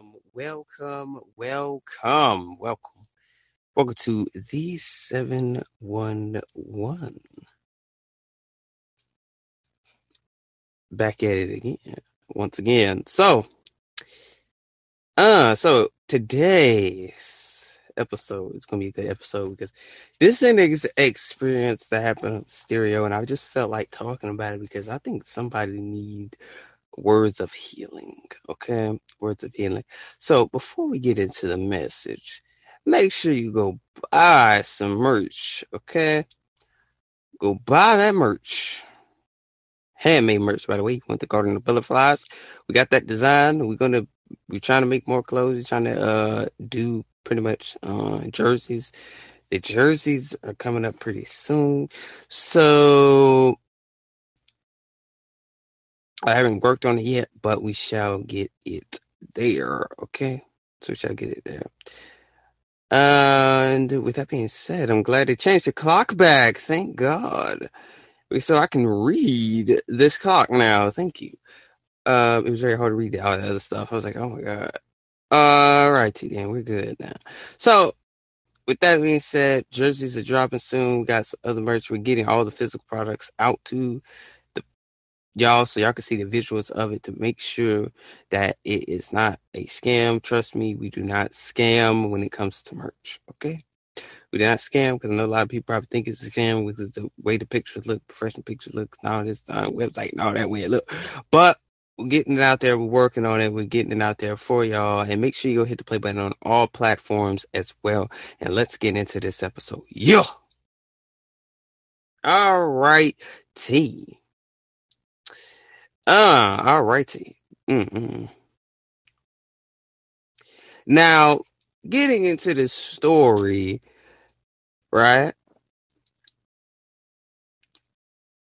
welcome, welcome, welcome, welcome. Welcome to the 711. Back at it again, once again. So, uh, so today's episode is gonna be a good episode because this is an experience that happened on stereo, and I just felt like talking about it because I think somebody need words of healing. Okay, words of healing. So before we get into the message, make sure you go buy some merch. Okay, go buy that merch. Handmade merch, by the way. You want Garden of Butterflies? We got that design. We're gonna we're trying to make more clothes. We're trying to uh do pretty much uh jerseys. The jerseys are coming up pretty soon. So I haven't worked on it yet, but we shall get it there. Okay, so we shall get it there. And with that being said, I'm glad they changed the clock back. Thank God. So I can read this clock now. Thank you. Uh, it was very hard to read all the other stuff. I was like, oh my God. All righty then, we're good now. So with that being said, jerseys are dropping soon. We got some other merch. We're getting all the physical products out to y'all so y'all can see the visuals of it to make sure that it is not a scam. Trust me, we do not scam when it comes to merch. Okay. We do not scam because I know a lot of people probably think it's a scam with the way the pictures look, professional pictures look, and all this on website and all that way it look. But we're getting it out there. We're working on it. We're getting it out there for y'all. And make sure you go hit the play button on all platforms as well. And let's get into this episode. Yeah. All right, T. Uh, all right, T. Mm-mm. Now, getting into this story, right?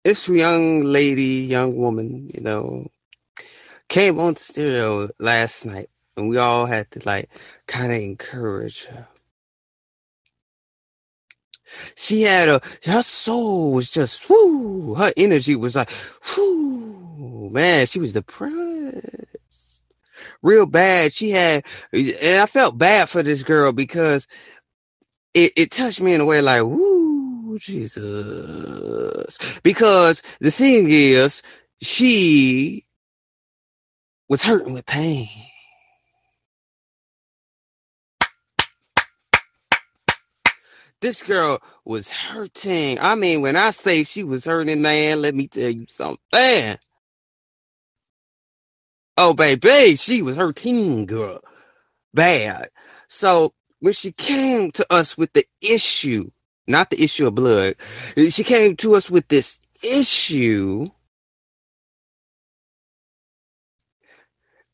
This young lady, young woman, you know, came on the stereo last night, and we all had to like kind of encourage her. She had a her soul was just whoo, her energy was like whoo, man, she was depressed, real bad. She had, and I felt bad for this girl because it, it touched me in a way like whoo, Jesus, because the thing is, she was hurting with pain. This girl was hurting. I mean, when I say she was hurting, man, let me tell you something. Oh, baby, she was hurting, girl. Bad. So when she came to us with the issue, not the issue of blood, she came to us with this issue.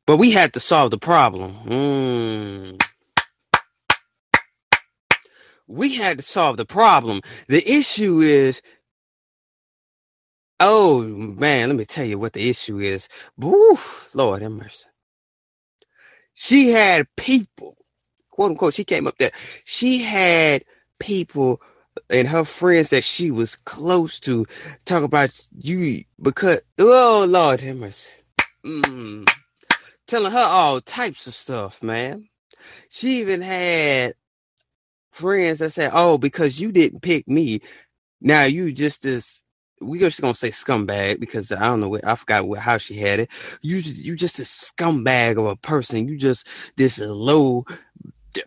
But we had to solve the problem. Mm. We had to solve the problem. The issue is, oh man, let me tell you what the issue is. Woof, Lord have mercy. She had people, quote unquote, she came up there. She had people and her friends that she was close to talk about you because, oh Lord have mercy. Mm telling her all types of stuff, man. She even had friends that said, "Oh, because you didn't pick me, now you just this." We just gonna say scumbag because I don't know what I forgot what, how she had it. You you just a scumbag of a person. You just this low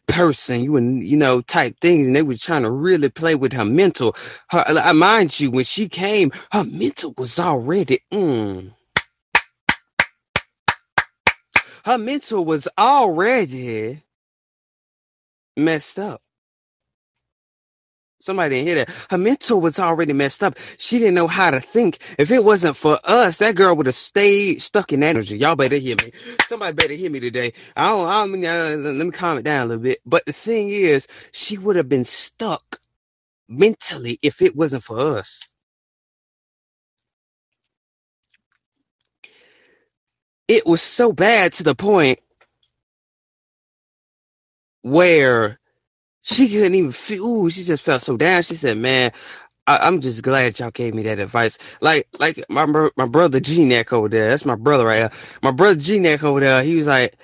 person. You and you know type things, and they were trying to really play with her mental. Her, I mind you, when she came, her mental was already. Mm, her mental was already messed up. Somebody didn't hear that. Her mental was already messed up. She didn't know how to think. If it wasn't for us, that girl would have stayed stuck in energy. Y'all better hear me. Somebody better hear me today. I don't, I don't uh, let me calm it down a little bit. But the thing is, she would have been stuck mentally if it wasn't for us. It was so bad to the point where she couldn't even feel. Ooh, she just felt so down. She said, "Man, I, am just glad y'all gave me that advice." Like, like my my brother G Neck over there. That's my brother right here. My brother G Neck over there. He was like,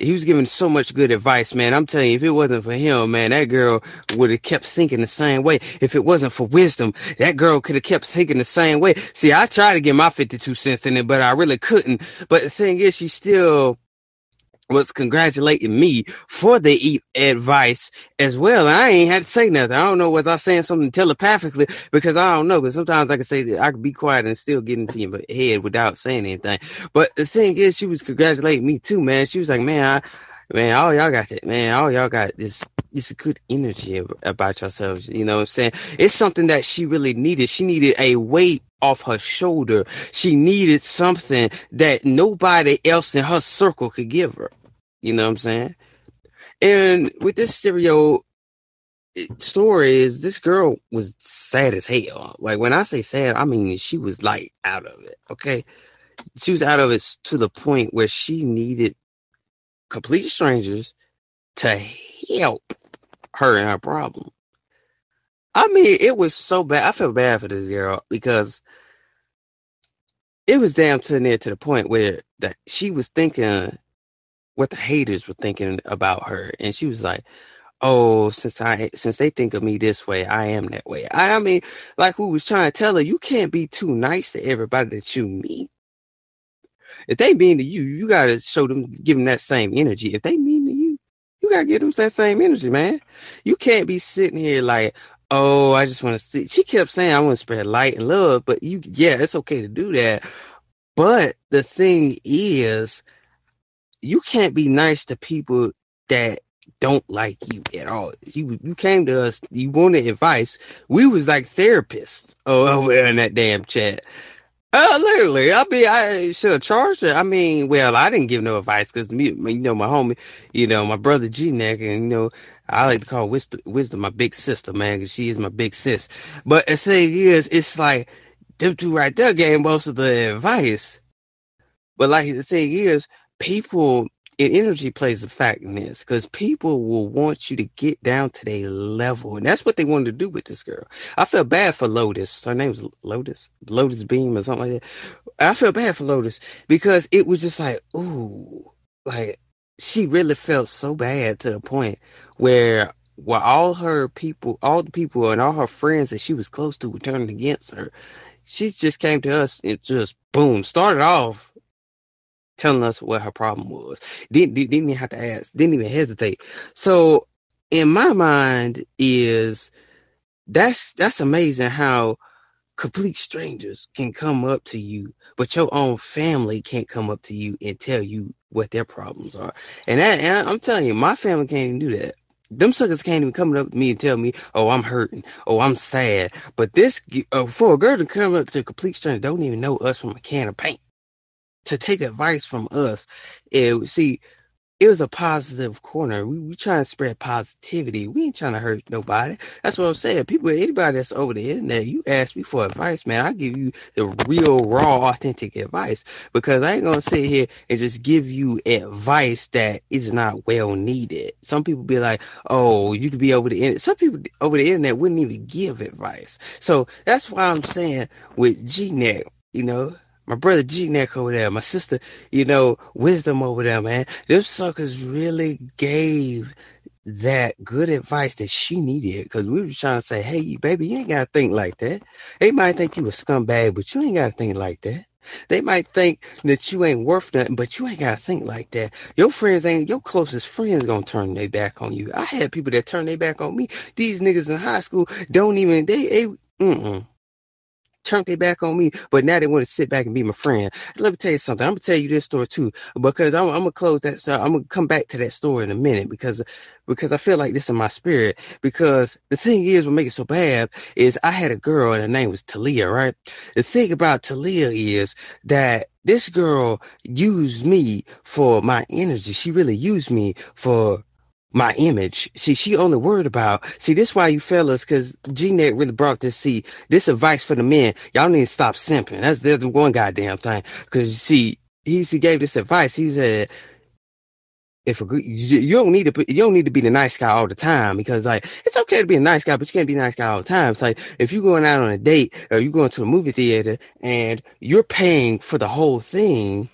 he was giving so much good advice, man. I'm telling you, if it wasn't for him, man, that girl would have kept thinking the same way. If it wasn't for wisdom, that girl could have kept thinking the same way. See, I tried to get my 52 cents in it, but I really couldn't. But the thing is, she still was congratulating me for the advice as well. And I ain't had to say nothing. I don't know was I saying something telepathically because I don't know. Because sometimes I can say that I can be quiet and still get into your head without saying anything. But the thing is, she was congratulating me too, man. She was like, "Man, I, man, all y'all got that, man. All y'all got this." This good energy about yourselves, you know what I'm saying? It's something that she really needed. She needed a weight off her shoulder. She needed something that nobody else in her circle could give her. You know what I'm saying? And with this stereo story is this girl was sad as hell. Like when I say sad, I mean she was like out of it. Okay. She was out of it to the point where she needed complete strangers to help her in her problem. I mean, it was so bad. I feel bad for this girl because it was damn to near to the point where that she was thinking what the haters were thinking about her, and she was like, "Oh, since I since they think of me this way, I am that way." I, I mean, like who was trying to tell her, you can't be too nice to everybody that you meet. If they mean to you, you gotta show them, give them that same energy. If they mean to you, you gotta give them that same energy, man. You can't be sitting here like, oh, I just want to see. She kept saying, I want to spread light and love, but you, yeah, it's okay to do that. But the thing is, you can't be nice to people that don't like you at all. You you came to us, you wanted advice. We was like therapists over in that damn chat. Uh, literally. I mean, I should have charged her. I mean, well, I didn't give no advice because me, you know, my homie, you know, my brother G Neck, and you know, I like to call wisdom, wisdom my big sister, man, because she is my big sis. But the thing is, it's like them two right there gave most of the advice. But like the thing is, people and energy plays a fact in this because people will want you to get down to their level, and that's what they wanted to do with this girl. I feel bad for Lotus. Her name's Lotus, Lotus Beam or something like that. I feel bad for Lotus because it was just like, ooh, like she really felt so bad to the point where while all her people, all the people and all her friends that she was close to were turning against her, she just came to us and just boom, started off telling us what her problem was. Didn't didn't even have to ask. Didn't even hesitate. So in my mind is that's that's amazing how complete strangers can come up to you, but your own family can't come up to you and tell you what their problems are. And, that, and I'm telling you, my family can't even do that. Them suckers can't even come up to me and tell me, "Oh, I'm hurting. Oh, I'm sad." But this, uh, for a girl to come up to a complete stranger, don't even know us from a can of paint to take advice from us. It, see, it was a positive corner. We we trying to spread positivity. We ain't trying to hurt nobody. That's what I'm saying. People, anybody that's over the internet, you ask me for advice, man. I give you the real, raw, authentic advice because I ain't gonna sit here and just give you advice that is not well needed. Some people be like, "Oh, you could be over the internet." Some people over the internet wouldn't even give advice. So that's why I'm saying with GNet, you know, my brother G Neck over there, my sister, you know, wisdom over there, man. Them suckers really gave that good advice that she needed because we were trying to say, hey, baby, you ain't got to think like that. They might think you a scumbag, but you ain't got to think like that. They might think that you ain't worth nothing, but you ain't got to think like that. Your friends ain't, your closest friends gonna turn their back on you. I had people that turn their back on me. These niggas in high school don't even, they, they mm-mm turned their back on me, but now they want to sit back and be my friend. Let me tell you something. I'm gonna tell you this story too, because I'm, I'm gonna close that. So I'm gonna come back to that story in a minute because because I feel like this in my spirit. Because the thing is, what makes it so bad is I had a girl and her name was Taliah, right? The thing about Taliah is that this girl used me for my energy. She really used me for my image. See, she only worried about, see, this why you fellas, cause G-Net really brought this, see, this advice for the men. Y'all need to stop simping. That's, that's the one goddamn thing. Cause see, he, he gave this advice. He said, if a, you don't need to, you don't need to be the nice guy all the time because like, it's okay to be a nice guy, but you can't be a nice guy all the time. It's like, if you're going out on a date or you're going to a movie theater and you're paying for the whole thing,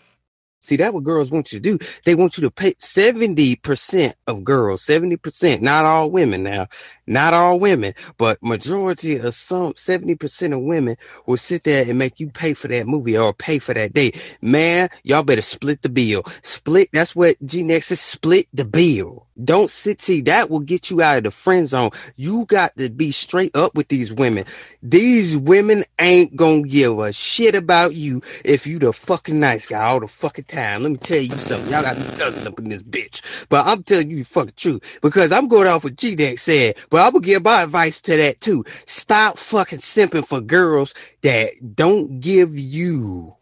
See, that what girls want you to do. They want you to pay 70% of girls, 70%, not all women now, not all women, but majority of some 70% of women will sit there and make you pay for that movie or pay for that date. Man, y'all better split the bill. Split. That's what G Next is split the bill. Don't sit. See, that will get you out of the friend zone. You got to be straight up with these women. These women ain't gonna give a shit about you if you the fucking nice guy all the fucking time. Let me tell you something. Y'all got me up in this bitch. But I'm telling you the fucking truth because I'm going off what G Next said. But I'm gonna give my advice to that too. Stop fucking simping for girls that don't give you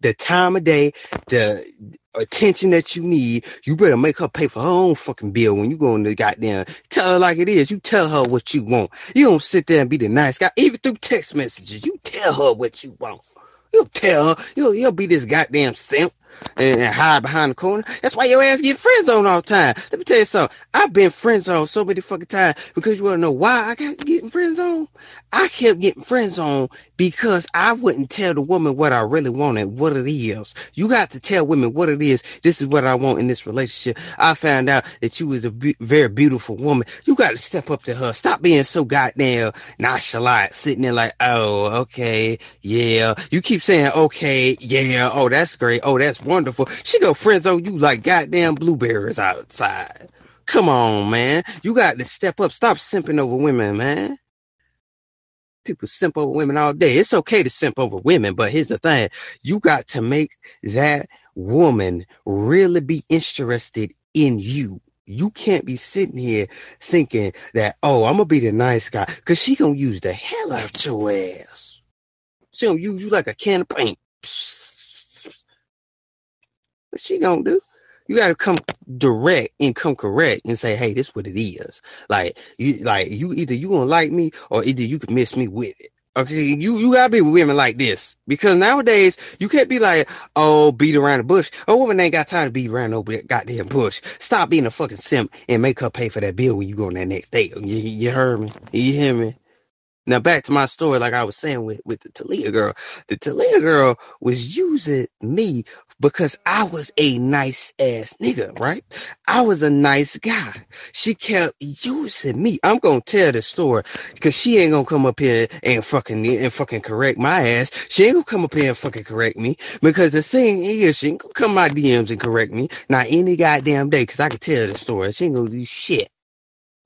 the time of day, the attention that you need, you better make her pay for her own fucking bill when you go in the goddamn tell her like it is. You tell her what you want. You don't sit there and be the nice guy. Even through text messages, you tell her what you want. You'll tell her. You'll, you'll be this goddamn simp and, and hide behind the corner. That's why your ass get friend zone all the time. Let me tell you something. I've been friend zone so many fucking times because you want to know why I got getting friend zone. I kept getting friend zone because I wouldn't tell the woman what I really wanted, what it is. You got to tell women what it is. This is what I want in this relationship. I found out that you was a be- very beautiful woman. You got to step up to her. Stop being so goddamn nonchalant, sitting there like, oh, okay, yeah. You keep saying, okay, yeah. Oh, that's great. Oh, that's wonderful. She go friends on you like goddamn blueberries outside. Come on, man. You got to step up. Stop simping over women, man. People simp over women all day. It's okay to simp over women, but here's the thing. You got to make that woman really be interested in you. You can't be sitting here thinking that, oh, I'm gonna be the nice guy, cause she gonna use the hell out your ass. She gonna use you like a can of paint. What she gonna do? You gotta come direct and come correct and say, hey, this what it is. Like you like you either you gonna like me or either you can miss me with it. Okay, you you gotta be with women like this because nowadays you can't be like, oh, beat around the bush. A woman ain't got time to beat around that goddamn bush. Stop being a fucking simp and make her pay for that bill when you go on that next date. You, you heard me? You hear me? Now back to my story, like I was saying with, with the Taliah girl. The Taliah girl was using me because I was a nice ass nigga, right? I was a nice guy. She kept using me. I'm gonna tell the story because she ain't gonna come up here and fucking and fucking correct my ass. She ain't gonna come up here and fucking correct me because the thing is, she ain't gonna come my DMs and correct me not any goddamn day because I can tell the story. She ain't gonna do shit.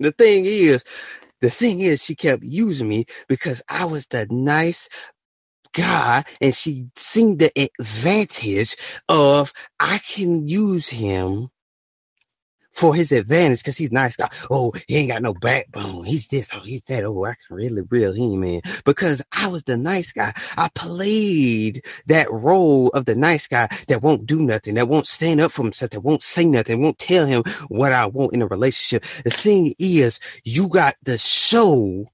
The thing is, the thing is, she kept using me because I was the nice guy and she seen the advantage of I can use him for his advantage because he's nice guy. Oh, he ain't got no backbone. He's this, oh, he's that. Oh, I can really reel him in because I was the nice guy. I played that role of the nice guy that won't do nothing, that won't stand up for himself, that won't say nothing, won't tell him what I want in a relationship. The thing is, you got to show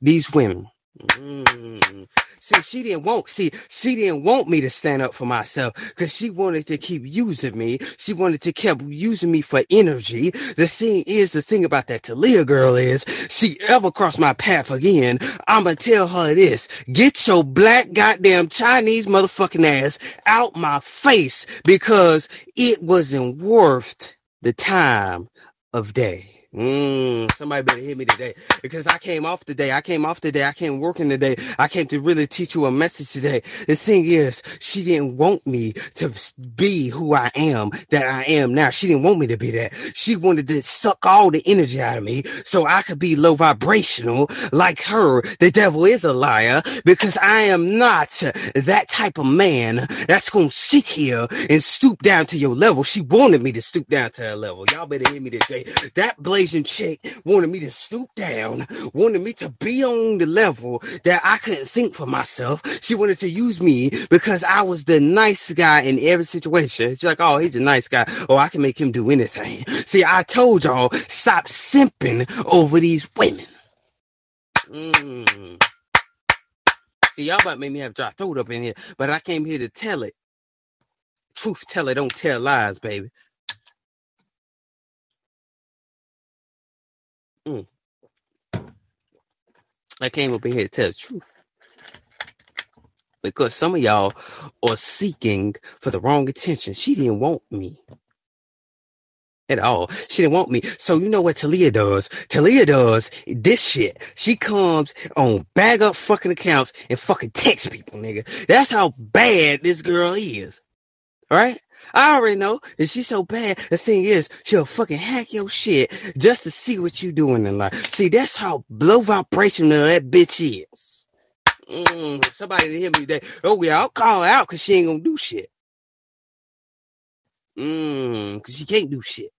these women. Mm. See, she didn't want, see, she didn't want me to stand up for myself because she wanted to keep using me. She wanted to keep using me for energy. The thing is, the thing about that Taliah girl is, she ever cross my path again, I'ma tell her this, get your black goddamn Chinese motherfucking ass out my face because it wasn't worth the time of day. Mm, somebody better hear me today because I came off today. I came off today. I came working today. I came to really teach you a message today. The thing is, she didn't want me to be who I am, that I am now. She didn't want me to be that. She wanted to suck all the energy out of me so I could be low vibrational like her. The devil is a liar because I am not that type of man that's going to sit here and stoop down to your level. She wanted me to stoop down to her level. Y'all better hear me today. That blaze Asian chick wanted me to stoop down, wanted me to be on the level that I couldn't think for myself. She wanted to use me because I was the nice guy in every situation. She's like, oh, he's a nice guy. Oh, I can make him do anything. See, I told y'all, stop simping over these women. Mm. See, y'all about made me have dry throat up in here, but I came here to tell it. Truth tell it, don't tell lies, baby. Mm. I came up in here to tell the truth. because some of y'all are seeking for the wrong attention. She didn't want me at all. She didn't want me. So you know what Taliah does? Taliah does this shit. She comes on bag up fucking accounts and fucking text people, nigga. That's how bad this girl is. All right? I already know that she's so bad. The thing is, she'll fucking hack your shit just to see what you doing in life. See, that's how low vibrational that bitch is. Mm, somebody to hear me today. Oh yeah, I'll call her out because she ain't gonna do shit. Mm, because she can't do shit.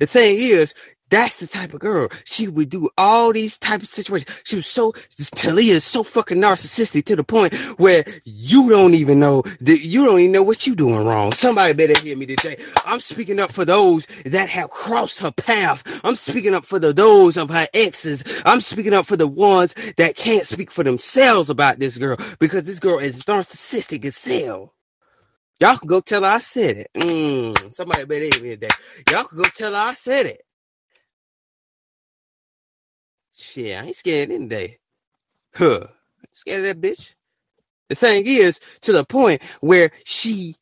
The thing is, that's the type of girl she would do all these type of situations. She was so Taliah is so fucking narcissistic to the point where you don't even know that you don't even know what you doing wrong. Somebody better hear me today. I'm speaking up for those that have crossed her path. I'm speaking up for the those of her exes. I'm speaking up for the ones that can't speak for themselves about this girl because this girl is narcissistic as hell. Y'all can go tell her I said it. Mm, somebody better hear me today. Y'all can go tell her I said it. Shit, I ain't scared any day. Huh. Scared of that bitch. The thing is, to the point where she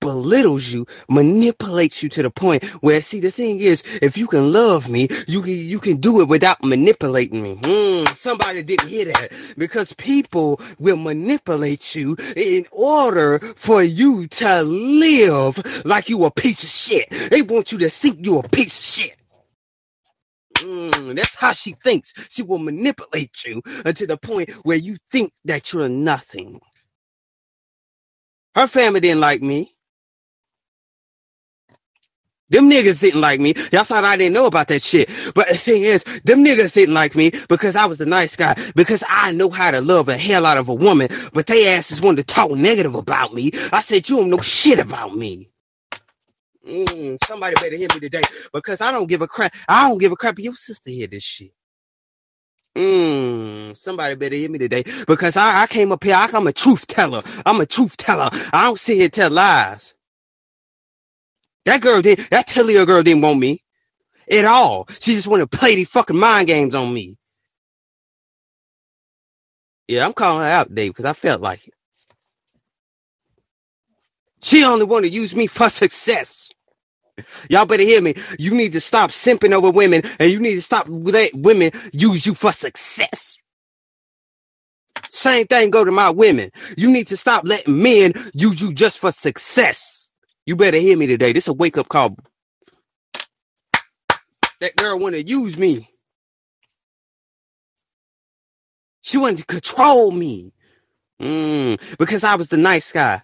belittles you, manipulates you to the point where see the thing is, if you can love me, you can you can do it without manipulating me. Hmm, somebody didn't hear that because people will manipulate you in order for you to live like you a piece of shit. They want you to think you a piece of shit. Mm, that's how she thinks. She will manipulate you until the point where you think that you're nothing. Her family didn't like me. Them niggas didn't like me. Y'all thought I didn't know about that shit. But the thing is, them niggas didn't like me because I was the nice guy. Because I know how to love a hell out of a woman. But they asses wanted to talk negative about me. I said, you don't know shit about me. Mm, somebody better hear me today because I don't give a crap. I don't give a crap. Your sister hear this shit. Mm, somebody better hear me today because I, I came up here. I, I'm a truth teller. I'm a truth teller. I don't sit here and tell lies. That girl didn't, That Taliah girl didn't want me at all. She just wanted to play these fucking mind games on me. Yeah, I'm calling her out, Dave, because I felt like it. She only wanted to use me for success. Y'all better hear me. You need to stop simping over women and you need to stop let women use you for success. Same thing go to my women. You need to stop letting men use you just for success. You better hear me today. This is a wake up call. That girl wanted to use me. She wanted to control me. Mm, because I was the nice guy.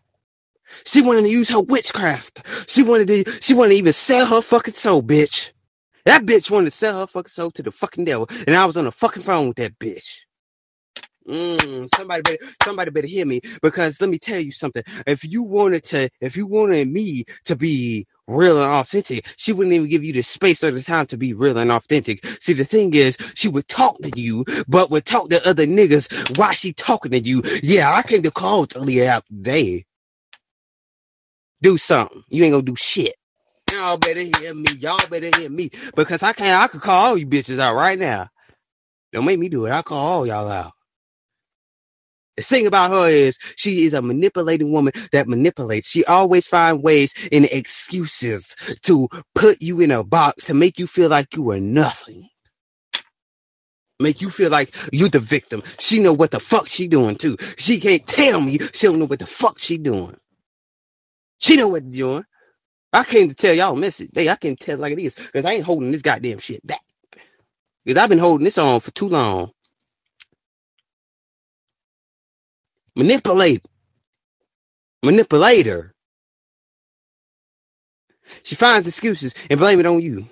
She wanted to use her witchcraft. She wanted to, she wanted to even sell her fucking soul, bitch. That bitch wanted to sell her fucking soul to the fucking devil. And I was on the fucking phone with that bitch. Mm, somebody better, somebody better hear me because let me tell you something. If you wanted to, if you wanted me to be real and authentic, she wouldn't even give you the space or the time to be real and authentic. See, the thing is, she would talk to you, but would talk to other niggas while she talking to you. Yeah, I came to call Taliah out today. Do something. You ain't gonna do shit. Y'all better hear me. Y'all better hear me because I can't. I could call all you bitches out right now. Don't make me do it. I'll call all y'all out. The thing about her is she is a manipulating woman that manipulates. She always finds ways and excuses to put you in a box to make you feel like you are nothing. Make you feel like you the victim. She know what the fuck she doing too. She can't tell me she don't know what the fuck she doing. She know what doing. I came to tell y'all message. Hey, I can tell like it is because I ain't holding this goddamn shit back. Because I've been holding this on for too long. Manipulate. Manipulator. She finds excuses and blame it on you.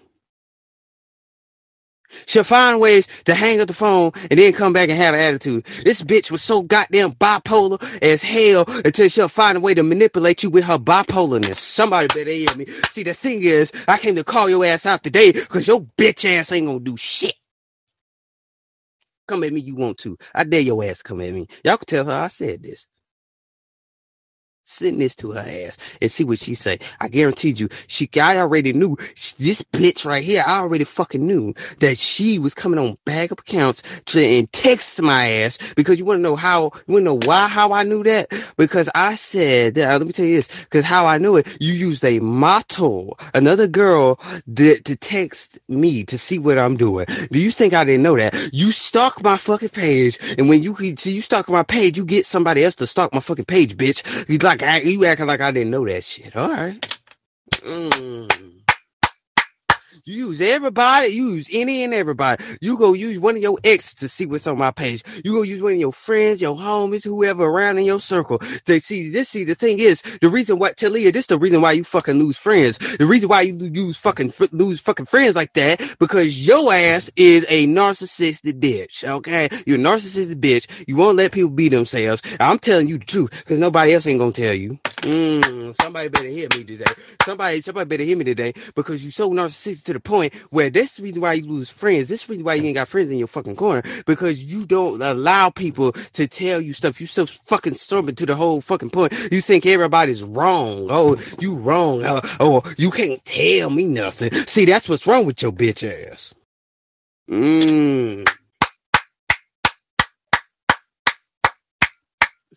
She'll find ways to hang up the phone and then come back and have an attitude. This bitch was so goddamn bipolar as hell until she'll find a way to manipulate you with her bipolarness. Somebody better hear me. See, the thing is, I came to call your ass out today because your bitch ass ain't gonna do shit. Come at me, you want to. I dare your ass come at me. Y'all can tell her I said this. Send this to her ass and see what she say. I guaranteed you, she, I already knew this bitch right here. I already fucking knew that she was coming on backup accounts to and text my ass because you want to know how, you want to know why, how I knew that? Because I said, uh, let me tell you this, because how I knew it, you used a motto, another girl that, to text me to see what I'm doing. Do you think I didn't know that? You stalk my fucking page and when you see you stalk my page, you get somebody else to stalk my fucking page, bitch. You like you acting like I didn't know that shit. All right. Mm. You use everybody, you use any and everybody. You go use one of your exes to see what's on my page. You go use one of your friends, your homies, whoever around in your circle. They see this. See, the thing is, the reason why Taliah, this the reason why you fucking lose friends. The reason why you lose fucking lose fucking friends like that because your ass is a narcissistic bitch. Okay, you're a narcissistic bitch. You won't let people be themselves. I'm telling you the truth because nobody else ain't gonna tell you. Mm, somebody better hear me today. Somebody, somebody better hear me today because you so narcissistic to the point where this is the reason why you lose friends. This is the reason why you ain't got friends in your fucking corner because you don't allow people to tell you stuff. You so fucking stubborn to the whole fucking point. You think everybody's wrong. Oh, you wrong. Uh, oh, you can't tell me nothing. See, that's what's wrong with your bitch ass. Mmm.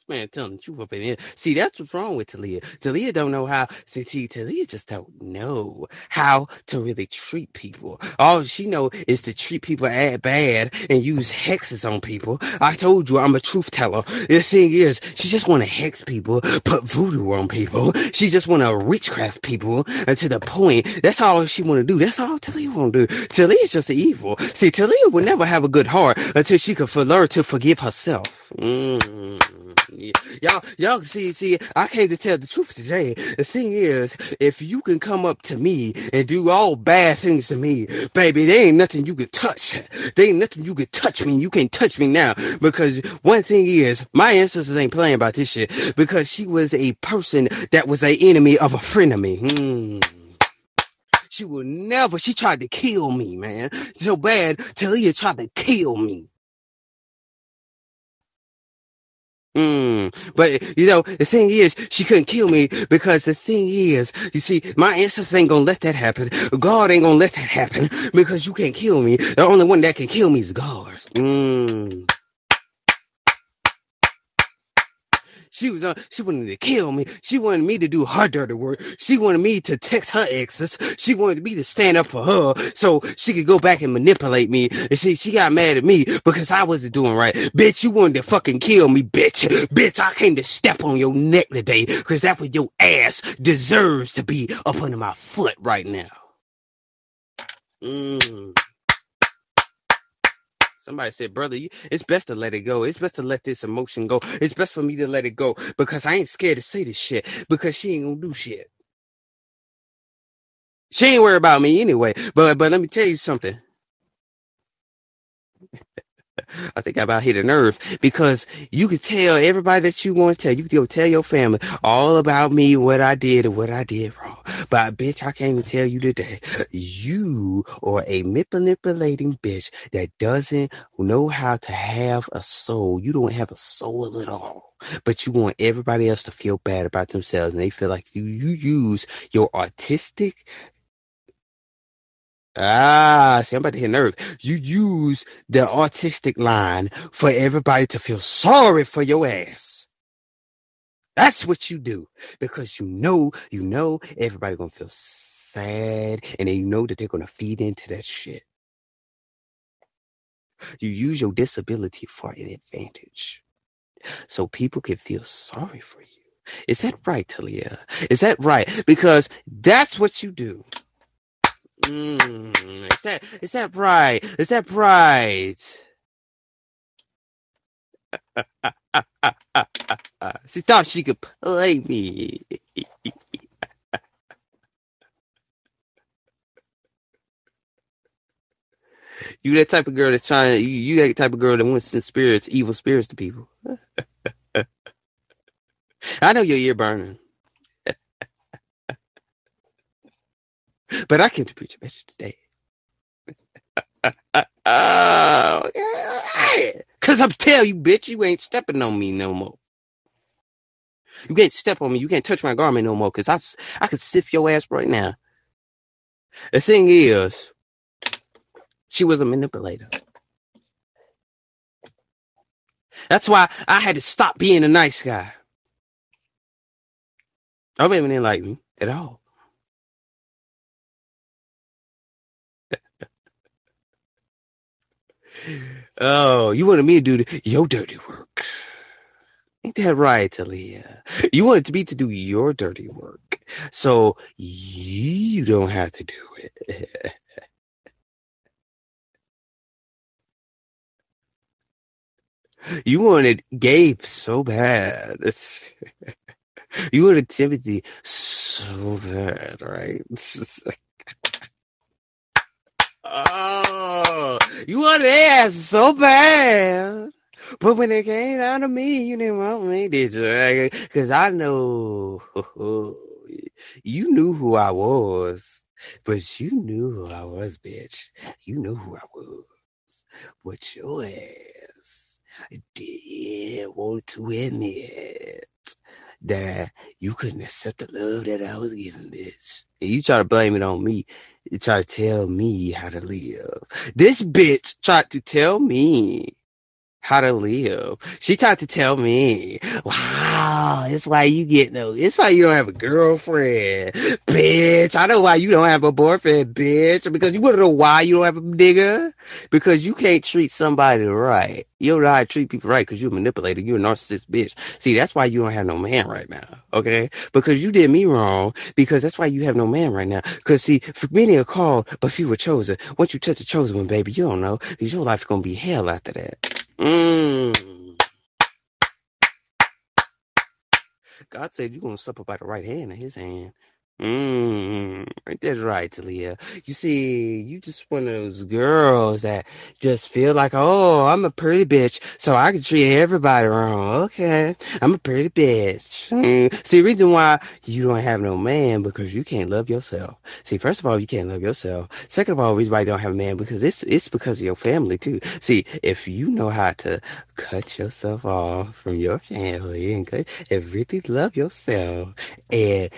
Man telling the truth up in here. See, that's what's wrong with Taliah. Taliah don't know how. See, see, Taliah just don't know how to really treat people. All she know is to treat people bad and use hexes on people. I told you I'm a truth teller. The thing is, she just want to hex people, put voodoo on people. She just want to witchcraft people to the point. That's all she want to do. That's all Taliah want to do. Taliah's just evil. See, Taliah would never have a good heart until she could learn to forgive herself. Mm. Y'all, y'all see, see, I came to tell the truth today. The thing is, if you can come up to me and do all bad things to me, baby, there ain't nothing you can touch. There ain't nothing you can touch me. You can't touch me now because one thing is, my ancestors ain't playing about this shit because she was a person that was a enemy of a friend of me. Hmm. She will never, she tried to kill me, man. So bad, Taliah tried to kill me. Mm. But you know, the thing is, she couldn't kill me because the thing is, you see, my ancestors ain't gonna let that happen. God ain't gonna let that happen because you can't kill me. The only one that can kill me is God. Mm. She was, uh, she wanted to kill me. She wanted me to do her dirty work. She wanted me to text her exes. She wanted me to stand up for her so she could go back and manipulate me. And see, she got mad at me because I wasn't doing right. Bitch, you wanted to fucking kill me, bitch. Bitch, I came to step on your neck today because that's what your ass deserves to be up under my foot right now. Mm. Somebody said, brother, it's best to let it go. It's best to let this emotion go. It's best for me to let it go because I ain't scared to say this shit because she ain't gonna do shit. She ain't worried about me anyway. But but let me tell you something. I think I about hit a nerve because you could tell everybody that you want to tell. You could go tell your family all about me, what I did and what I did wrong. But bitch, I can't even tell you today. You are a manipulating bitch that doesn't know how to have a soul. You don't have a soul at all. But you want everybody else to feel bad about themselves and they feel like you, you use your artistic Ah, see, I'm about to hit nerve. You use the artistic line for everybody to feel sorry for your ass. That's what you do because you know, you know, everybody gonna feel sad, and you know that they're gonna feed into that shit. You use your disability for an advantage, so people can feel sorry for you. Is that right, Taliah? Is that right? Because that's what you do. Mm, is that is that right? Is that right? she thought she could play me. you that type of girl that's trying. You, you that type of girl that wants to send spirits, evil spirits to people. I know your ear burning. But I came to preach a message today. Cause I'm telling you, bitch, you ain't stepping on me no more. You can't step on me. You can't touch my garment no more because I, I could sift your ass right now. The thing is, she was a manipulator. That's why I had to stop being a nice guy. Baby didn't like me at all. Oh, you wanted me to do your dirty work. Ain't that right, Taliah? You wanted me to do your dirty work. So you don't have to do it. you wanted Gabe so bad. It's, you wanted Timothy so bad, right? It's just like, oh, you wanted ass so bad. But when it came down to me, you didn't want me, did you? Because I know you knew who I was, but you knew who I was, bitch. You knew who I was. But your ass did want to admit that you couldn't accept the love that I was giving, bitch. And you try to blame it on me. You try to tell me how to live. This bitch tried to tell me how to live. She tried to tell me, wow, it's why you get no, it's why you don't have a girlfriend, bitch. I know why you don't have a boyfriend, bitch. Because you want to know why you don't have a nigga? Because you can't treat somebody right. You don't know how to treat people right because you're a manipulator. You're a narcissist bitch. See, that's why you don't have no man right now. Okay? Because you did me wrong. Because that's why you have no man right now. Because see, for many are called, but few were chosen. Once you touch the chosen one, baby, you don't know. Because your life's going to be hell after that. Mm. God said you're gonna suffer by the right hand of his hand. Mm, that's right, Taliah. You see, you just one of those girls that just feel like, oh, I'm a pretty bitch, so I can treat everybody wrong. Okay, I'm a pretty bitch. Mm. See, reason why you don't have no man because you can't love yourself. See, first of all, you can't love yourself. Second of all, reason why you don't have a man because it's it's because of your family too. See, if you know how to cut yourself off from your family and, cut, and really love yourself and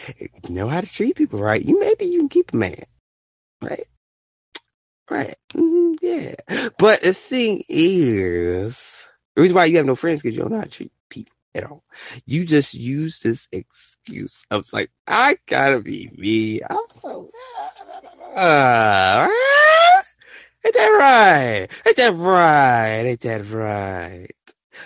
know how to treat people right, you maybe you can keep a man, right? Right. Mm, yeah. But the thing is, the reason why you have no friends because you don't know how to treat people at all. You just use this excuse. I was like, I gotta be me. I'm so. Uh, ain't that right? Ain't that right? Ain't that right?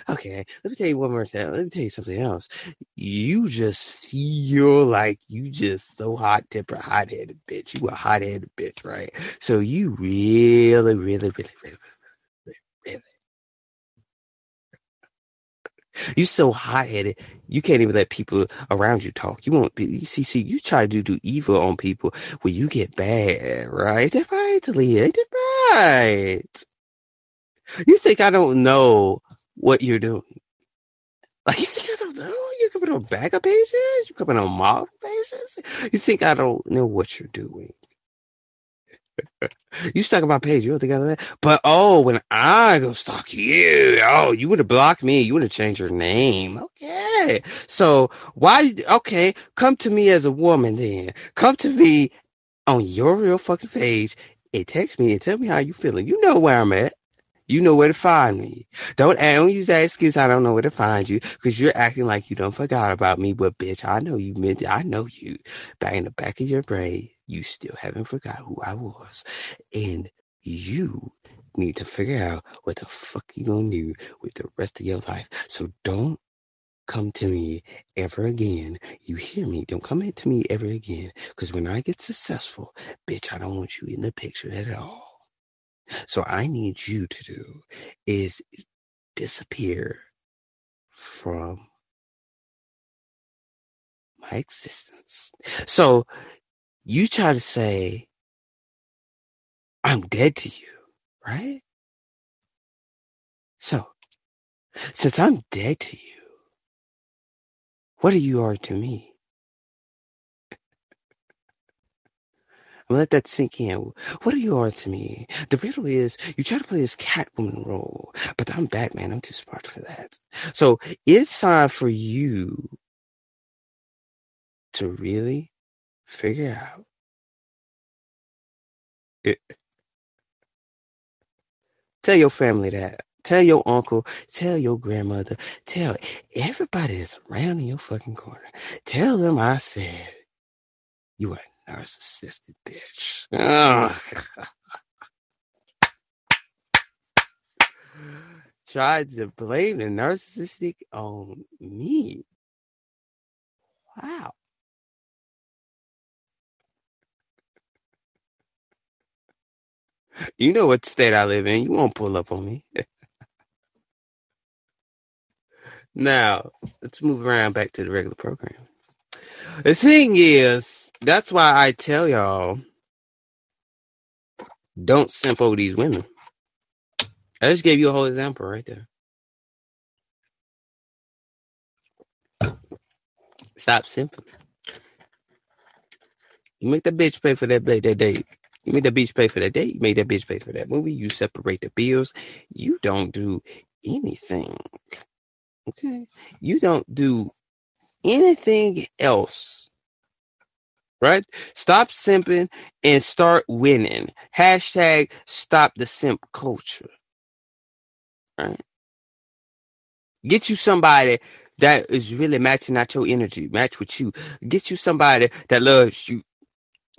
Okay, let me tell you one more thing. Let me tell you something else. You just feel like you just so hot tempered, hot headed bitch. You a hot headed bitch, right? So you really, really, really, really, really, really. You so hot headed, you can't even let people around you talk. You won't be. You see, see, you try to do evil on people when you get bad, right? That's right, Taliah. That's right. You think I don't know what you're doing. Like you think I don't know? You're coming on backup pages? You coming on mob pages? You think I don't know what you're doing? you stuck on my page. You don't think I know that? But oh, when I go stalk you, oh, you would have blocked me. You would have changed your name. Okay. So why? Okay, come to me as a woman. Then come to me on your real fucking page and text me and tell me how you feeling. You know where I'm at. You know where to find me. Don't, don't use that excuse. I don't know where to find you because you're acting like you don't forgot about me. But bitch, I know you meant. It. I know you. Back in the back of your brain, you still haven't forgot who I was, and you need to figure out what the fuck you gonna do with the rest of your life. So don't come to me ever again. You hear me? Don't come to me ever again. Because when I get successful, bitch, I don't want you in the picture at all. So I need you to do is disappear from my existence. So you try to say, I'm dead to you, right? So, since I'm dead to you, what are you are to me? Let that sink in. What are you are to me? The riddle is you try to play this Catwoman role, but I'm Batman. I'm too smart for that. So it's time for you to really figure out it. Tell your family that. Tell your uncle, tell your grandmother, tell everybody that's around in your fucking corner. Tell them I said you a narcissistic bitch. Ah. Ugh. Tried to blame the narcissistic on me. Wow. You know what state I live in. You won't pull up on me. Now, let's move around back to the regular program. The thing is, that's why I tell y'all don't simp over these women. I just gave you a whole example right there. Stop simping. You make the bitch pay for that that date. You make the bitch pay for that date. You make that bitch pay for that movie. You separate the bills. You don't do anything. Okay. You don't do anything else. Right? Stop simping and start winning. Hashtag stop the simp culture. Right? Get you somebody that is really matching out your energy, match with you. Get you somebody that loves you.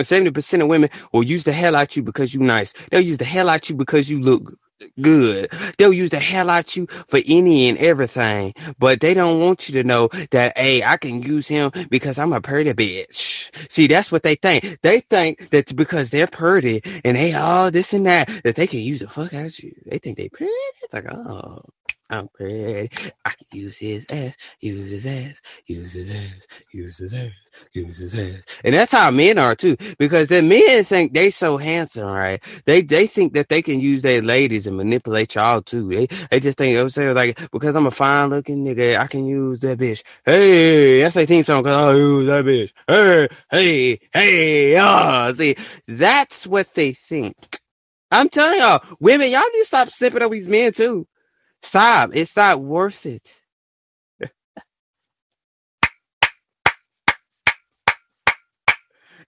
70% of women will use the hell out you because you nice. They'll use the hell out you because you look good. They'll use the hell out you for any and everything, but they don't want you to know that, hey, I can use him because I'm a pretty bitch. See, that's what they think. They think that because they're pretty and they all this and that, that they can use the fuck out of you. They think they pretty. It's like, oh, I'm pretty. I can use his ass, use his ass, use his ass, use his ass, use his ass. And that's how men are too, because the men think they so handsome, right? They they think that they can use their ladies and manipulate y'all too. They they just think I'm saying like because I'm a fine looking nigga, I can use that bitch. Hey, that's their theme song because I use that bitch. Hey, hey, hey, ah. See, that's what they think. I'm telling y'all, women, y'all need to stop sipping on these men too. Stop. It's not worth it.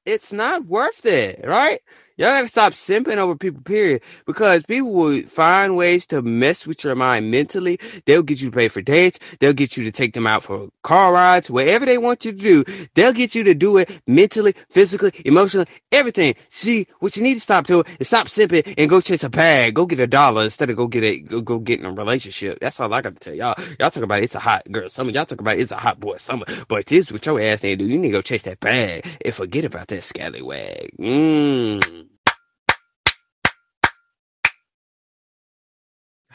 It's not worth it, right? Y'all gotta stop simping over people, period. Because people will find ways to mess with your mind mentally. They'll get you to pay for dates. They'll get you to take them out for car rides, whatever they want you to do. They'll get you to do it mentally, physically, emotionally, everything. See, what you need to stop doing is stop simping and go chase a bag. Go get a dollar instead of go get a go, go get in a relationship. That's all I got to tell y'all. Y'all talk about it's a hot girl summer. Y'all talk about it's a hot boy summer. But this is what your ass need to do. You need to go chase that bag and forget about that scallywag. Mmm.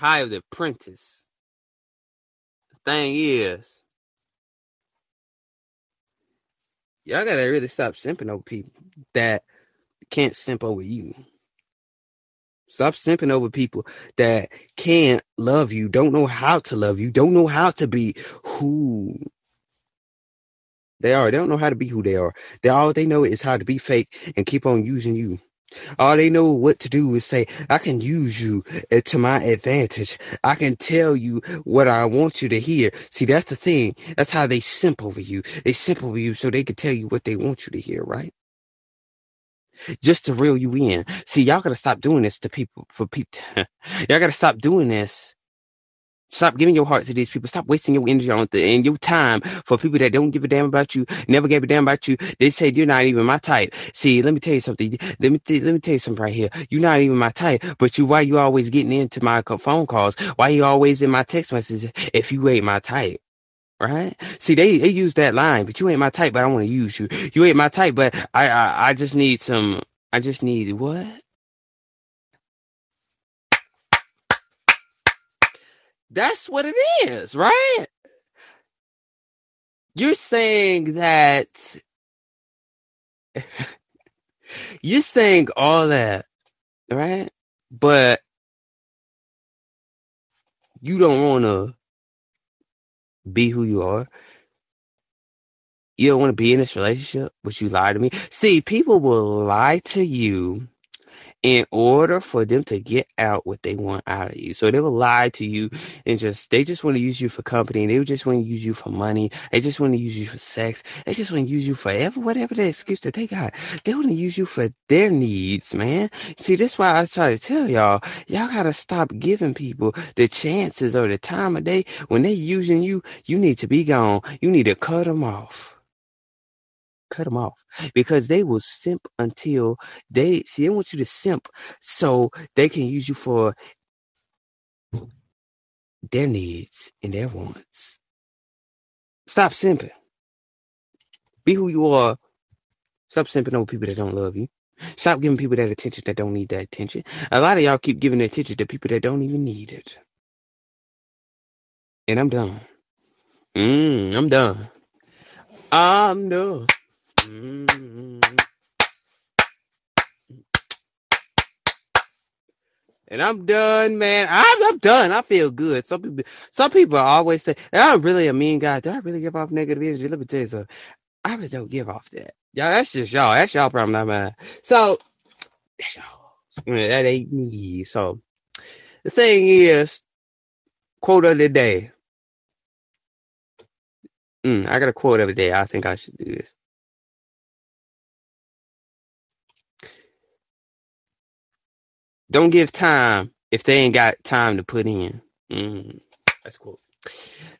Of the apprentice. The thing is, y'all gotta really stop simping over people that can't simp over you. Stop simping over people that can't love you, don't know how to love you, don't know how to be who they are. They don't know how to be who they are. They all they know is how to be fake and keep on using you. All they know what to do is say, I can use you to my advantage. I can tell you what I want you to hear. See, that's the thing. That's how they simp over you. They simp over you so they can tell you what they want you to hear, right? Just to reel you in. See, y'all gotta stop doing this to people, for people. y'all gotta stop doing this Stop giving your heart to these people. Stop wasting your energy on and your time for people that don't give a damn about you, never gave a damn about you. They say you're not even my type. See, let me tell you something. Let me th- let me tell you something right here. You're not even my type, but you why you always getting into my phone calls? Why you always in my text messages if you ain't my type? Right? See, they, they use that line, but you ain't my type, but I want to use you. You ain't my type, but I, I I just need some. I just need what? That's what it is, right? You're saying that you're saying all that, right? But you don't want to be who you are. You don't want to be in this relationship, but you lie to me. See, people will lie to you in order for them to get out what they want out of you. So they will lie to you and just they just want to use you for company. They just want to use you for money. They just want to use you for sex. They just want to use you for ever whatever the excuse that they got. They want to use you for their needs, man. See, that's why I try to tell y'all, y'all gotta stop giving people the chances or the time of day when they using you. You need to be gone. You need to cut them off cut them off because they will simp until they see. They want you to simp so they can use you for their needs and their wants. Stop simping. Be who you are. Stop simping over people that don't love you. Stop giving people that attention that don't need that attention. A lot of y'all keep giving attention to people that don't even need it. And I'm done. Mm, I'm done. I'm done. Mm. And I'm done, man. I'm, I'm done. I feel good. Some people, some people always say, "I'm really a mean guy." Do I really give off negative energy? Let me tell you something. I really don't give off that. Y'all, that's just y'all. That's y'all problem, not mine. So that's y'all. That ain't me. So the thing is, quote of the day. Mm, I got a quote of the day. I think I should do this. Don't give time if they ain't got time to put in. Mm, that's cool.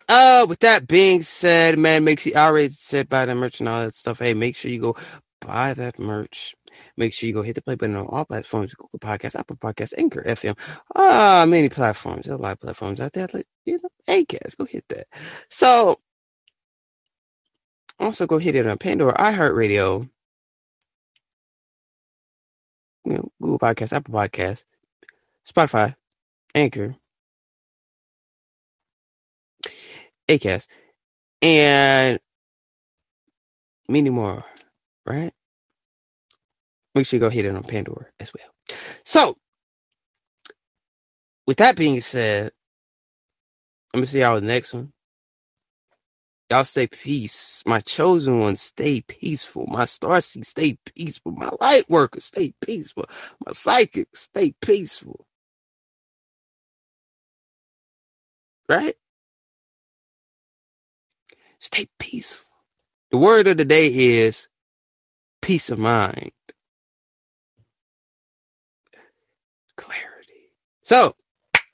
Uh, with that being said, man, make sure I already said buy the merch and all that stuff. Hey, make sure you go buy that merch. Make sure you go hit the play button on all platforms: Google Podcasts, Apple Podcasts, Anchor FM. Ah, many platforms. There's a lot of platforms out there. Like, you know, Acast, go hit that. So, also go hit it on Pandora, iHeartRadio, you know, Google Podcasts, Apple Podcasts, Spotify, Anchor, Acast, and many more, right? Make sure you go hit it on Pandora as well. So, with that being said, let me see y'all the next one. Y'all stay peace. My chosen ones stay peaceful. My star seed stay peaceful. My light workers stay peaceful. My psychics stay peaceful. Right? Stay peaceful. The word of the day is peace of mind. Clarity. So,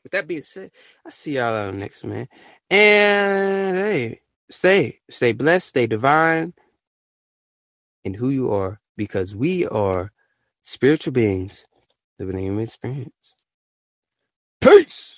with that being said, I see y'all on next man. And hey, stay, stay blessed, stay divine in who you are, because we are spiritual beings living in human experience. Peace.